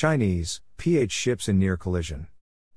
Chinese, PH ships in near collision.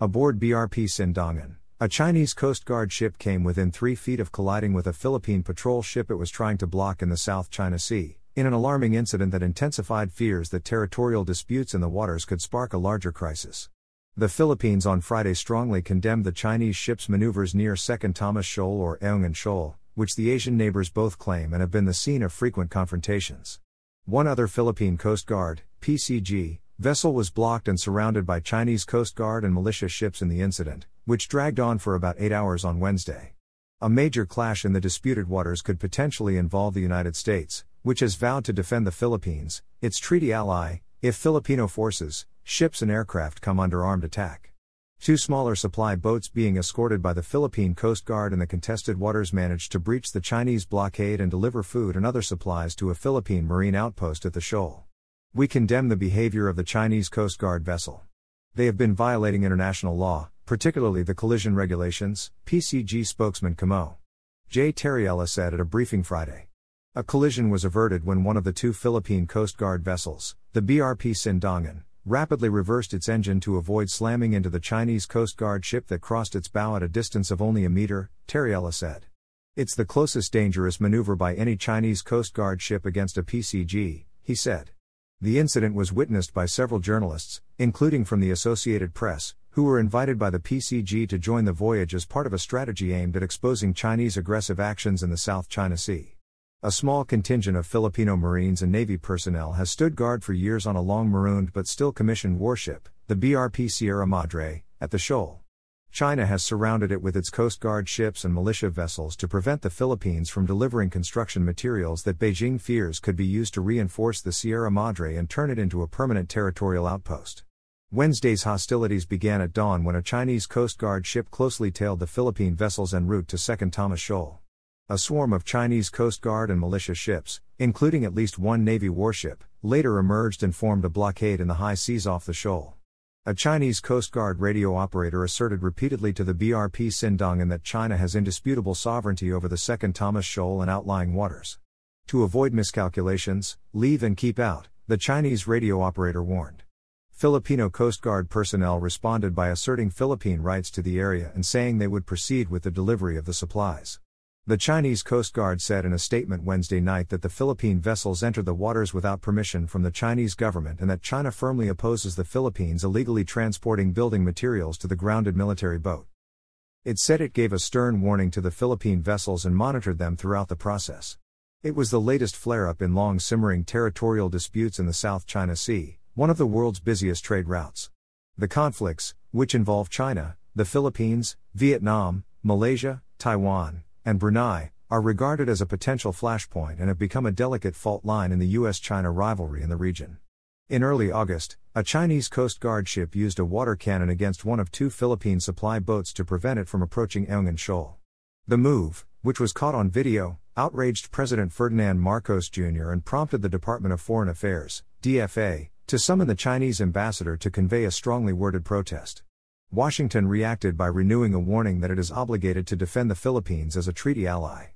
Aboard BRP Sindangan, a Chinese Coast Guard ship came within three feet of colliding with a Philippine patrol ship it was trying to block in the South China Sea, in an alarming incident that intensified fears that territorial disputes in the waters could spark a larger crisis. The Philippines on Friday strongly condemned the Chinese ship's maneuvers near Second Thomas Shoal or Ayungin Shoal, which the Asian neighbors both claim and have been the scene of frequent confrontations. One other Philippine Coast Guard, PCG, vessel was blocked and surrounded by Chinese Coast Guard and militia ships in the incident, which dragged on for about eight hours on Wednesday. A major clash in the disputed waters could potentially involve the United States, which has vowed to defend the Philippines, its treaty ally, if Filipino forces, ships, and aircraft come under armed attack. Two smaller supply boats being escorted by the Philippine Coast Guard in the contested waters managed to breach the Chinese blockade and deliver food and other supplies to a Philippine marine outpost at the shoal. We condemn the behavior of the Chinese Coast Guard vessel. They have been violating international law, particularly the collision regulations, PCG spokesman Kamo. J. Tarriela said at a briefing Friday. A collision was averted when one of the two Philippine Coast Guard vessels, the BRP Sindangan, rapidly reversed its engine to avoid slamming into the Chinese Coast Guard ship that crossed its bow at a distance of only a meter, Tarriela said. It's the closest dangerous maneuver by any Chinese Coast Guard ship against a PCG, he said. The incident was witnessed by several journalists, including from the Associated Press, who were invited by the PCG to join the voyage as part of a strategy aimed at exposing Chinese aggressive actions in the South China Sea. A small contingent of Filipino Marines and Navy personnel has stood guard for years on a long marooned but still commissioned warship, the BRP Sierra Madre, at the shoal. China has surrounded it with its Coast Guard ships and militia vessels to prevent the Philippines from delivering construction materials that Beijing fears could be used to reinforce the Sierra Madre and turn it into a permanent territorial outpost. Wednesday's hostilities began at dawn when a Chinese Coast Guard ship closely tailed the Philippine vessels en route to Second Thomas Shoal. A swarm of Chinese Coast Guard and militia ships, including at least one Navy warship, later emerged and formed a blockade in the high seas off the shoal. A Chinese Coast Guard radio operator asserted repeatedly to the BRP Sindangan that China has indisputable sovereignty over the Second Thomas Shoal and outlying waters. To avoid miscalculations, leave and keep out, the Chinese radio operator warned. Filipino Coast Guard personnel responded by asserting Philippine rights to the area and saying they would proceed with the delivery of the supplies. The Chinese Coast Guard said in a statement Wednesday night that the Philippine vessels entered the waters without permission from the Chinese government and that China firmly opposes the Philippines illegally transporting building materials to the grounded military boat. It said it gave a stern warning to the Philippine vessels and monitored them throughout the process. It was the latest flare up in long simmering territorial disputes in the South China Sea, one of the world's busiest trade routes. The conflicts, which involve China, the Philippines, Vietnam, Malaysia, Taiwan, and Brunei, are regarded as a potential flashpoint and have become a delicate fault line in the US China rivalry in the region. In early August, a Chinese Coast Guard ship used a water cannon against one of two Philippine supply boats to prevent it from approaching Ayungin Shoal. The move, which was caught on video, outraged President Ferdinand Marcos Jr. and prompted the Department of Foreign Affairs, DFA, to summon the Chinese ambassador to convey a strongly worded protest. Washington reacted by renewing a warning that it is obligated to defend the Philippines as a treaty ally.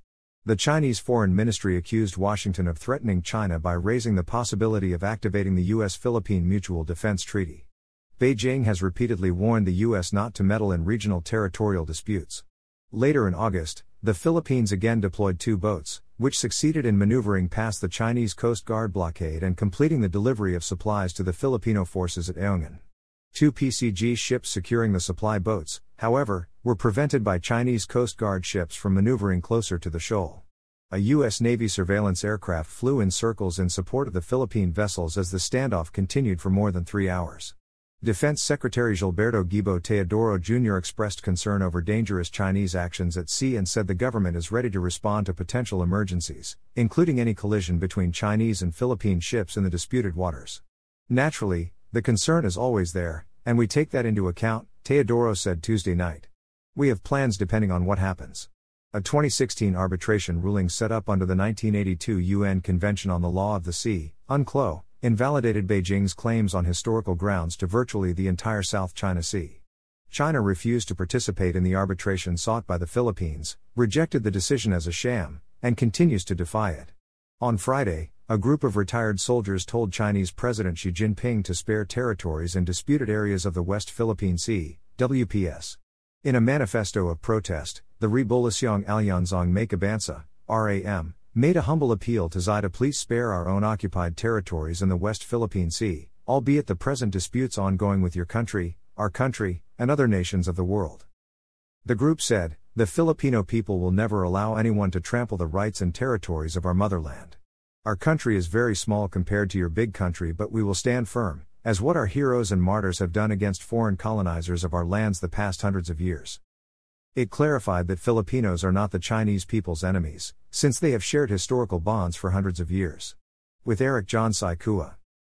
The Chinese Foreign Ministry accused Washington of threatening China by raising the possibility of activating the U.S. Philippine Mutual Defense Treaty. Beijing has repeatedly warned the U.S. not to meddle in regional territorial disputes. Later in August, the Philippines again deployed two boats, which succeeded in maneuvering past the Chinese Coast Guard blockade and completing the delivery of supplies to the Filipino forces at Ayungin. Two PCG ships securing the supply boats, however, were prevented by Chinese Coast Guard ships from maneuvering closer to the shoal. A U.S. Navy surveillance aircraft flew in circles in support of the Philippine vessels as the standoff continued for more than three hours. Defense Secretary Gilberto Gibo Teodoro Jr. expressed concern over dangerous Chinese actions at sea and said the government is ready to respond to potential emergencies, including any collision between Chinese and Philippine ships in the disputed waters. Naturally, the concern is always there, and we take that into account, Teodoro said Tuesday night. We have plans depending on what happens. A 2016 arbitration ruling set up under the 1982 UN Convention on the Law of the Sea, UNCLOS, invalidated Beijing's claims on historical grounds to virtually the entire South China Sea. China refused to participate in the arbitration sought by the Philippines, rejected the decision as a sham, and continues to defy it. On Friday, a group of retired soldiers told Chinese President Xi Jinping to spare territories in disputed areas of the West Philippine Sea, WPS. In a manifesto of protest, the Revolucion Alyansang Makabansa, RAM, made a humble appeal to Xi to please spare our own occupied territories in the West Philippine Sea, albeit the present disputes ongoing with your country, our country, and other nations of the world. The group said, The Filipino people will never allow anyone to trample the rights and territories of our motherland. Our country is very small compared to your big country, but we will stand firm, as what our heroes and martyrs have done against foreign colonizers of our lands the past hundreds of years. It clarified that Filipinos are not the Chinese people's enemies, since they have shared historical bonds for hundreds of years. With Eric John Saikua.